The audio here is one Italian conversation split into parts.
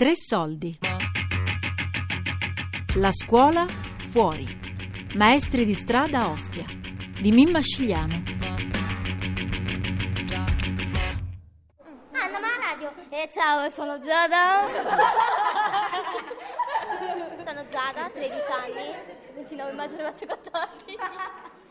Tre soldi. La scuola fuori. Maestri di strada a Ostia. Di Mimma Scigliano. Anna, ma radio. Eh, ciao, sono Giada. sono Giada, 13 anni. 29 maggio faccio 14.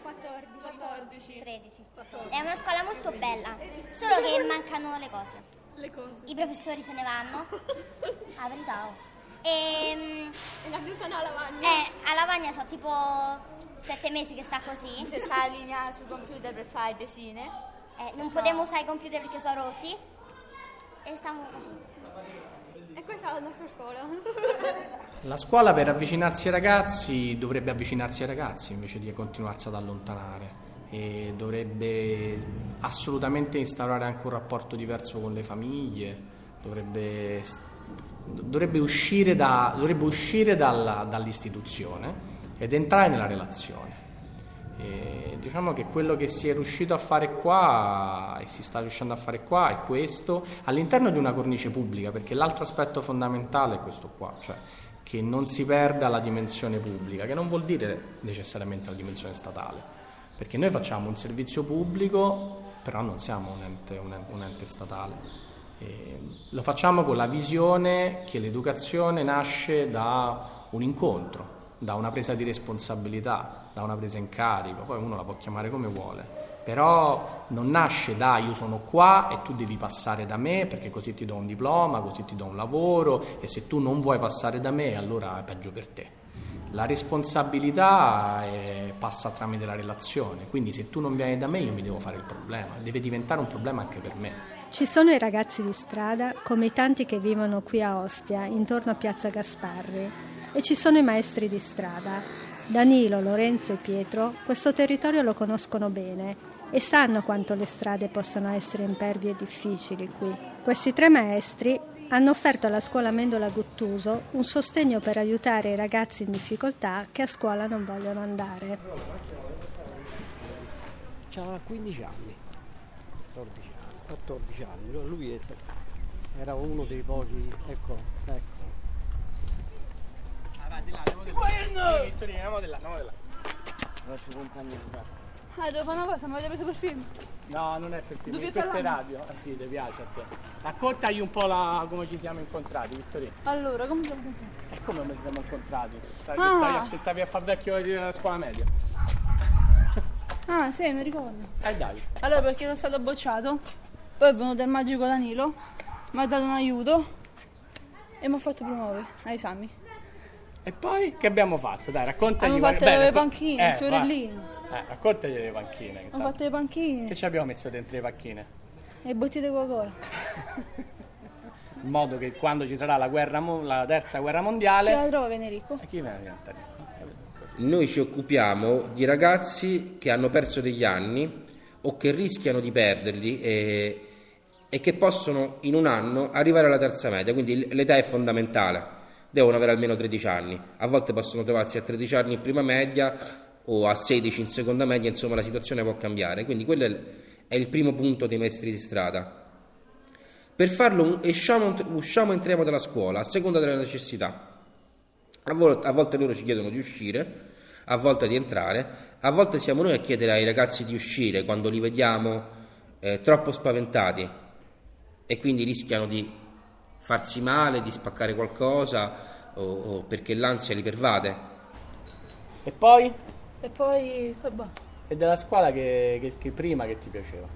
14. 14. 13. 14. È una scuola molto bella, solo che mancano le cose. Le cose. I professori se ne vanno. La verità. oh. E, E la giusta no, lavagna. eh, a Lavagna so tipo 7 mesi che sta così. C'è sta la linea sul computer per fare desine. Eh, non potevo usare i computer perché sono rotti. E stiamo così. E questa è la nostra scuola. La scuola per avvicinarsi ai ragazzi dovrebbe avvicinarsi ai ragazzi invece di continuarsi ad allontanare e dovrebbe assolutamente instaurare anche un rapporto diverso con le famiglie, dovrebbe, dovrebbe uscire, da- dovrebbe uscire dalla- dall'istituzione ed entrare nella relazione. E diciamo che quello che si è riuscito a fare qua e si sta riuscendo a fare qua è questo all'interno di una cornice pubblica, perché l'altro aspetto fondamentale è questo qua, cioè che non si perda la dimensione pubblica, che non vuol dire necessariamente la dimensione statale, perché noi facciamo un servizio pubblico, però non siamo un ente, un ente- un ente statale. E lo facciamo con la visione che l'educazione nasce da un incontro, da una presa di responsabilità, da una presa in carico, poi uno la può chiamare come vuole, però non nasce da io sono qua e tu devi passare da me perché così ti do un diploma, così ti do un lavoro e se tu non vuoi passare da me allora è peggio per te. La responsabilità è- passa tramite la relazione, quindi se tu non vieni da me io mi devo fare il problema, deve diventare un problema anche per me. Ci sono i ragazzi di strada, come i tanti che vivono qui a Ostia, intorno a Piazza Gasparri, e ci sono i maestri di strada. Danilo, Lorenzo e Pietro questo territorio lo conoscono bene e sanno quanto le strade possono essere impervie e difficili qui. Questi tre maestri hanno offerto alla scuola Mendola Guttuso un sostegno per aiutare i ragazzi in difficoltà che a scuola non vogliono andare. C'aveva 15 anni, 14 anni, 14 anni, lui era uno dei pochi, ecco, ecco. Lascio compagnia Ah, devo fare una cosa, ma avete preso quel film? No, non è per te, Doppietta questo è radio. Ah, sì, ti piace a te. Raccontagli un po' la- come ci siamo incontrati, Vittorino. Allora, come siamo qui? E come ci siamo incontrati? Stavi, Ah. stavi- stavi a far vecchio della scuola media. Ah, sì, mi ricordo. Eh dai. Allora, perché sono stato bocciato, poi è venuto il magico Danilo, mi ha dato un aiuto e mi ha fatto promuovere ai esami. E poi che abbiamo fatto? Dai, raccontagli. Abbiamo fatto le panchine, il eh, fiorellino. Eh, raccontagli le panchine. che Ho tanto- fatto le panchine Che ci abbiamo messo dentro le panchine? e bottiglie di Coca-Cola. In modo che quando ci sarà la, guerra la terza guerra Ce la mondiale. trovo Venerico? E chi viene a diventare ricco? Noi ci occupiamo di ragazzi che hanno perso degli anni o che rischiano di perderli e, e che possono in un anno arrivare alla terza media, quindi l'età è fondamentale, devono avere almeno 13 anni, a volte possono trovarsi a 13 anni in prima media o a 16 in seconda media, insomma la situazione può cambiare, quindi quello è il, primo punto dei maestri di strada. Per farlo usciamo, usciamo entriamo dalla scuola a seconda delle necessità. A volte, a volte loro ci chiedono di uscire, a volte di entrare, a volte siamo noi a chiedere ai ragazzi di uscire quando li vediamo eh, troppo spaventati e quindi rischiano di farsi male, di spaccare qualcosa o, o perché l'ansia li pervade. E poi? E poi, poi boh, E della scuola che, che- che prima che ti piaceva?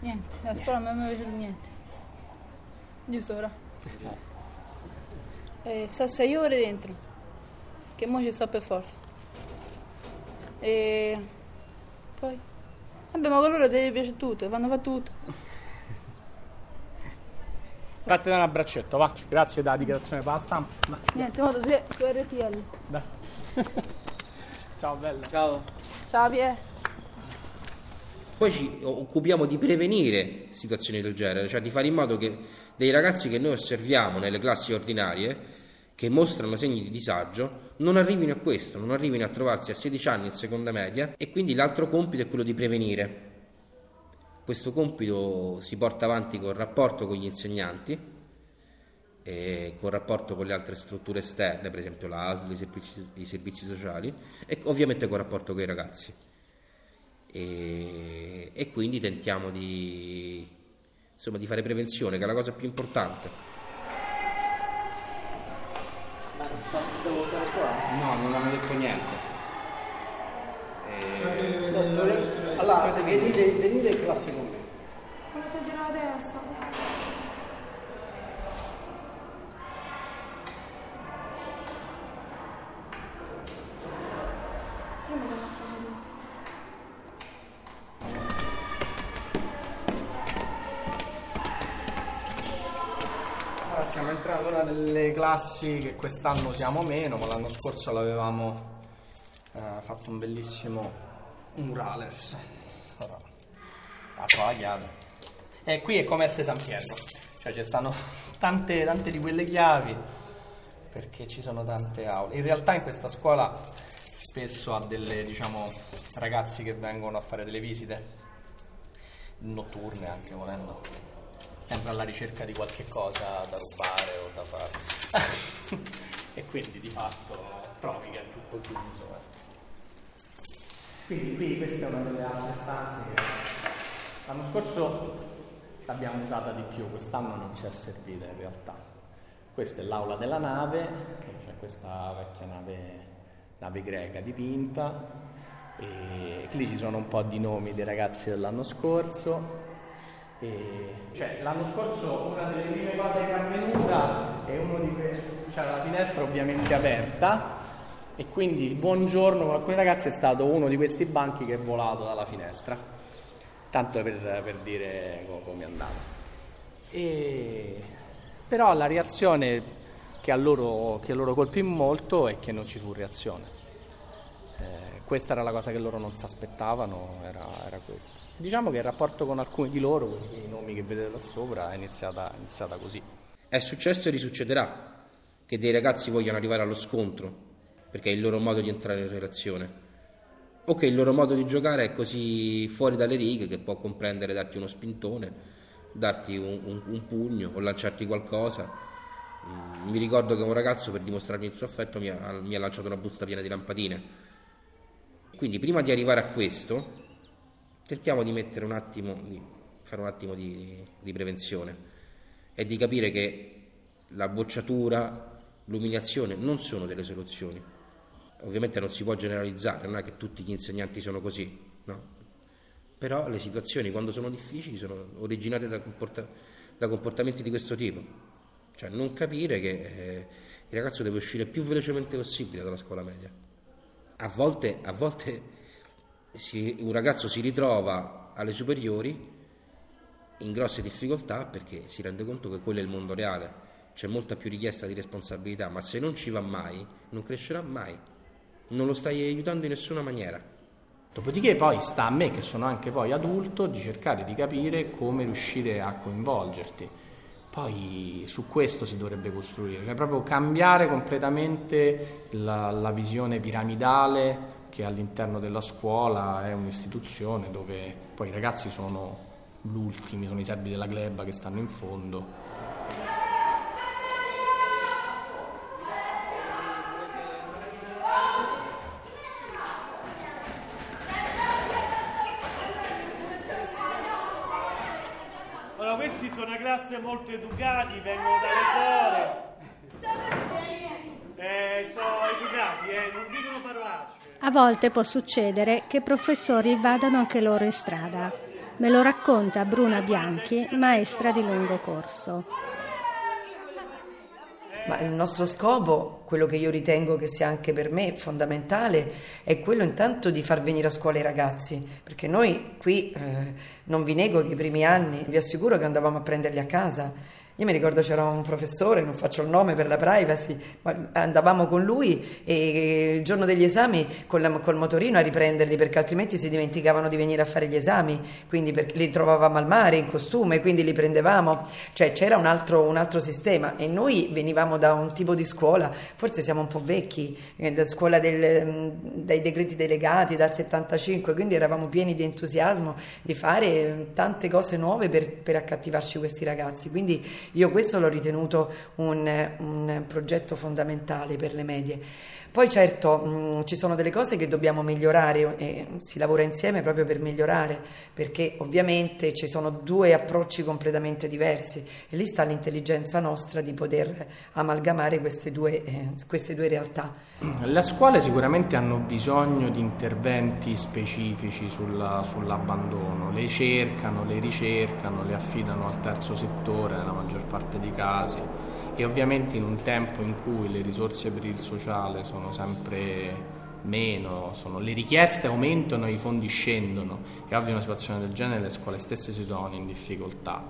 niente, la scuola non mi è piaciuto niente. Giusto ora? E sta sei ore dentro, che mo ci sto per forza. E poi? Vabbè, ma con loro deve piacere tutto, fanno fare tutto. Fatti un abbraccetto, va. Grazie della dichiarazione. Dai. Niente, modo sì, RTL. Dai. Ciao bella. Ciao. Ciao Pier. Poi ci occupiamo di prevenire situazioni del genere, cioè di fare in modo che dei ragazzi che noi osserviamo nelle classi ordinarie, che mostrano segni di disagio, non arrivino a questo, non arrivino a trovarsi a 16 anni in seconda media e quindi l'altro compito è quello di prevenire. Questo compito si porta avanti col rapporto con gli insegnanti e col rapporto con le altre strutture esterne, per esempio la ASL, i servizi, i servizi sociali e ovviamente col rapporto con i ragazzi. E, e quindi tentiamo di, insomma, di fare prevenzione, che è la cosa più importante. Ma devo stare qua? No, non hanno detto niente. Eh, dottore, allora venite, venite in classe con me. Come sta girando la testa? Entrati ora nelle classi che quest'anno siamo meno, ma l'anno scorso l'avevamo eh, fatto un bellissimo murales. Ora, apro la chiave. E qui è come essere San Pietro, cioè ci stanno tante, tante di quelle chiavi perché ci sono tante aule. In realtà in questa scuola spesso ha delle, diciamo, ragazzi che vengono a fare delle visite notturne anche volendo sempre alla ricerca di qualche cosa da rubare o da fare e quindi di fatto provi che è tutto chiuso eh. quindi qui questa è una delle altre stanze che l'anno scorso l'abbiamo usata di più quest'anno non ci è servita in realtà questa è l'aula della nave c'è questa vecchia nave nave greca dipinta e lì ci sono un po' di nomi dei ragazzi dell'anno scorso. E, cioè, l'anno scorso una delle prime cose che è avvenuta è uno di que- c'era la finestra ovviamente aperta e quindi il buongiorno con alcuni ragazzi è stato uno di questi banchi che è volato dalla finestra. Tanto per, per dire co- come è andato. E, però la reazione che a, loro, che loro colpì molto è che non ci fu reazione. Eh, questa era la cosa che loro non si aspettavano, era, era questa. Diciamo che il rapporto con alcuni di loro, i nomi che vedete là sopra, è iniziata, è iniziata così. È successo e risuccederà che dei ragazzi vogliano arrivare allo scontro, perché è il loro modo di entrare in relazione, o che il loro modo di giocare è così fuori dalle righe che può comprendere darti uno spintone, darti un, un, un pugno o lanciarti qualcosa. Mm, Mi ricordo che un ragazzo per dimostrarmi il suo affetto mi ha, mi ha lanciato una busta piena di lampadine. Quindi prima di arrivare a questo, tentiamo di mettere un attimo, di fare un attimo di, di prevenzione e di capire che la bocciatura, l'umiliazione non sono delle soluzioni. Ovviamente non si può generalizzare, non è che tutti gli insegnanti sono così, no? Però le situazioni quando sono difficili sono originate da, comporta- da comportamenti di questo tipo. Cioè non capire che eh, il ragazzo deve uscire più velocemente possibile dalla scuola media. A volte, a volte si, un ragazzo si ritrova alle superiori in grosse difficoltà perché si rende conto che quello è il mondo reale, c'è molta più richiesta di responsabilità, ma se non ci va mai, non crescerà mai, non lo stai aiutando in nessuna maniera. Dopodiché poi sta a me, che sono anche poi adulto, di cercare di capire come riuscire a coinvolgerti. Poi su questo si dovrebbe costruire, cioè proprio cambiare completamente la, la visione piramidale che all'interno della scuola è un'istituzione dove poi i ragazzi sono gli ultimi, sono i servi della gleba che stanno in fondo. Allora, questi sono una classe molto educati, vengono dalle suore. Eh, sono educati, eh, non dicono parolacce. A volte può succedere che professori vadano anche loro in strada. Me lo racconta Bruna Bianchi, maestra di lungo corso. Ma il nostro scopo, quello che io ritengo che sia anche per me fondamentale, è quello intanto di far venire a scuola i ragazzi, perché noi qui eh, non vi nego che i primi anni vi assicuro che andavamo a prenderli a casa. Io mi ricordo c'era un professore, non faccio il nome per la privacy, ma andavamo con lui e il giorno degli esami con col motorino a riprenderli perché altrimenti si dimenticavano di venire a fare gli esami, quindi li trovavamo al mare in costume, quindi li prendevamo, cioè c'era un altro, un altro sistema. E noi venivamo da un tipo di scuola, forse siamo un po' vecchi, eh, da scuola del, dai decreti delegati dal 75, quindi eravamo pieni di entusiasmo di fare tante cose nuove per, per accattivarci questi ragazzi, quindi io questo l'ho ritenuto un, un progetto fondamentale per le medie. Poi certo mh, ci sono delle cose che dobbiamo migliorare e si lavora insieme proprio per migliorare, perché ovviamente ci sono due approcci completamente diversi e lì sta l'intelligenza nostra di poter amalgamare queste due, eh, queste due realtà. Le scuole sicuramente hanno bisogno di interventi specifici sulla, sull'abbandono, le cercano, le ricercano, le affidano al terzo settore nella maggior parte dei casi e ovviamente in un tempo in cui le risorse per il sociale sono sempre meno, sono, le richieste aumentano e i fondi scendono, è ovvio una situazione del genere le scuole stesse si trovano in difficoltà.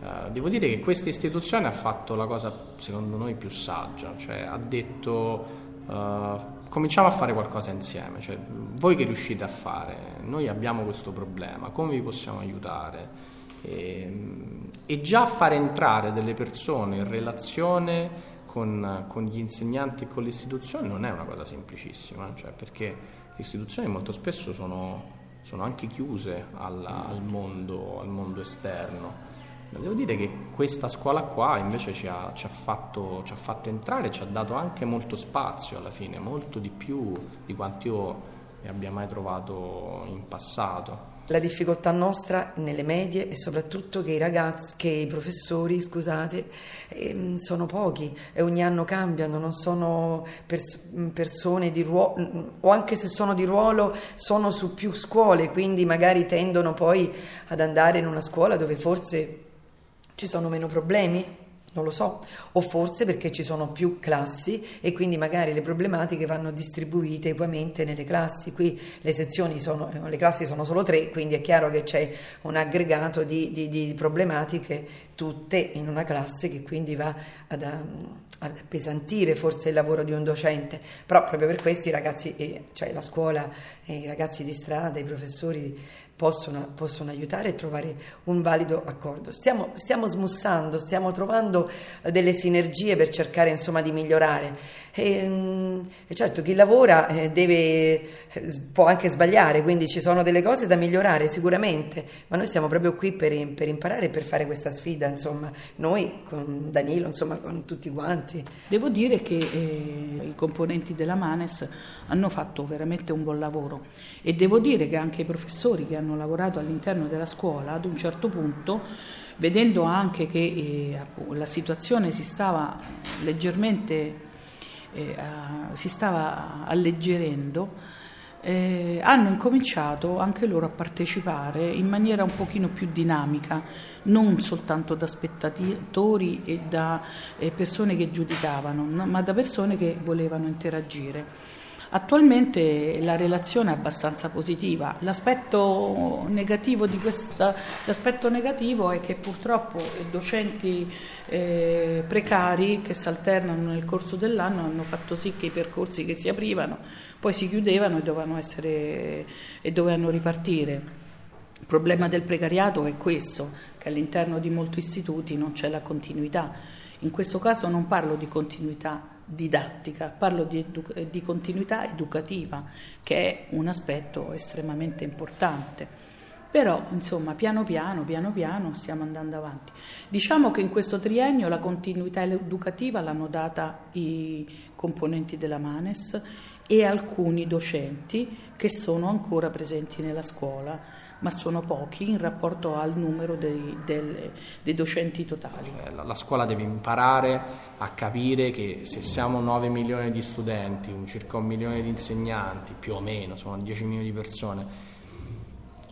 Uh, devo dire che questa istituzione ha fatto la cosa secondo noi più saggia, cioè ha detto uh, cominciamo a fare qualcosa insieme, cioè, voi che riuscite a fare, noi abbiamo questo problema, come vi possiamo aiutare? E, ehm, e già fare entrare delle persone in relazione con, con, gli insegnanti e con le istituzioni non è una cosa semplicissima, cioè perché le istituzioni molto spesso sono, sono anche chiuse al, al, mondo, al, mondo, esterno. Devo dire che questa scuola qua invece ci ha, ci, ha fatto, ci ha fatto entrare, ci ha dato anche molto spazio alla fine, molto di più di quanto io abbia mai trovato in passato. La difficoltà nostra nelle medie è soprattutto che i ragazzi, che i professori, scusate, ehm, sono pochi e ogni anno cambiano, non sono pers- persone di ruolo, o anche se sono di ruolo, sono su più scuole, quindi magari tendono poi ad andare in una scuola dove forse ci sono meno problemi non lo so, o forse perché ci sono più classi e quindi magari le problematiche vanno distribuite equamente nelle classi. Qui le sezioni sono, eh, le classi sono solo tre, quindi è chiaro che c'è un aggregato di, di, di problematiche tutte in una classe che quindi va ad, um, ad appesantire forse il lavoro di un docente, però proprio per questo i ragazzi, eh, cioè la scuola, i ragazzi di strada, i professori possono, possono, aiutare e trovare un valido accordo. Stiamo, stiamo, smussando, stiamo trovando delle sinergie per cercare insomma, di migliorare. E, mm, e certo, chi lavora eh, deve, può anche sbagliare, quindi ci sono delle cose da migliorare sicuramente, ma noi stiamo proprio qui per, per imparare e per fare questa sfida, insomma, noi con Danilo, insomma, con tutti quanti. Devo dire che eh, i componenti della Manes hanno fatto veramente un buon lavoro e devo dire che anche i professori che hanno lavorato all'interno della scuola ad un certo punto vedendo anche che eh, la situazione si stava leggermente eh, si stava alleggerendo eh, hanno incominciato anche loro a partecipare in maniera un pochino più dinamica, non soltanto da spettatori e da eh, persone che giudicavano, no, ma da persone che volevano interagire. Attualmente la relazione è abbastanza positiva. L'aspetto negativo, questa, l'aspetto negativo è che purtroppo i docenti eh, precari che si alternano nel corso dell'anno hanno fatto sì che i percorsi che si aprivano poi si chiudevano e dovevano, essere, e dovevano ripartire. Il problema del precariato è questo, che all'interno di molti istituti non c'è la continuità. In questo caso non parlo di continuità didattica, parlo di, edu- di continuità educativa, che è un aspetto estremamente importante. Però, insomma, piano piano, piano piano stiamo andando avanti. Diciamo che in questo triennio la continuità educativa l'hanno data i componenti della Manes e alcuni docenti che sono ancora presenti nella scuola ma sono pochi in rapporto al numero dei, dei, dei docenti totali. Cioè, la, la, scuola deve imparare a capire che se siamo 9 milioni di studenti, un circa un milione di insegnanti, più o meno, sono 10 milioni di persone,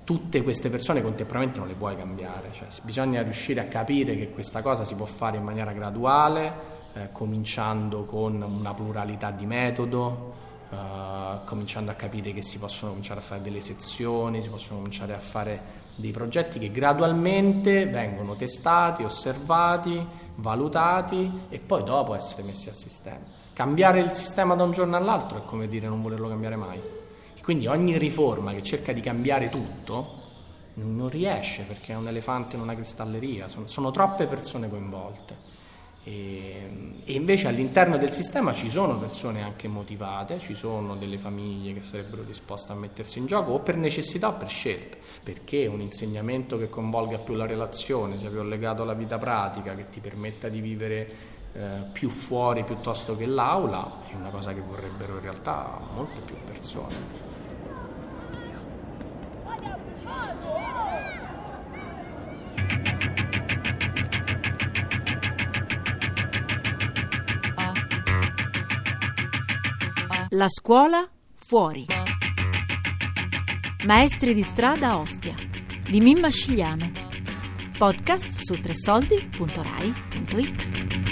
tutte queste persone contemporaneamente non le puoi cambiare, cioè, bisogna riuscire a capire che questa cosa si può fare in maniera graduale, eh, cominciando con una pluralità di metodo, Uh, cominciando a capire che si possono cominciare a fare delle sezioni, si possono cominciare a fare dei progetti che gradualmente vengono testati, osservati, valutati e poi dopo essere messi a sistema. Cambiare il sistema da un giorno all'altro è come dire non volerlo cambiare mai. E quindi ogni riforma che cerca di cambiare tutto non riesce perché è un elefante in una cristalleria, sono, sono troppe persone coinvolte. E, e, invece all'interno del sistema ci sono persone anche motivate, ci sono delle famiglie che sarebbero disposte a mettersi in gioco o per necessità o per scelta, perché un insegnamento che coinvolga più la relazione, sia più legato alla vita pratica, che ti permetta di vivere eh, più fuori piuttosto che l'aula, è una cosa che vorrebbero in realtà molte più persone. La scuola fuori. Maestri di strada Ostia di Mimma Scigliano. Podcast su tresoldi.rai.it.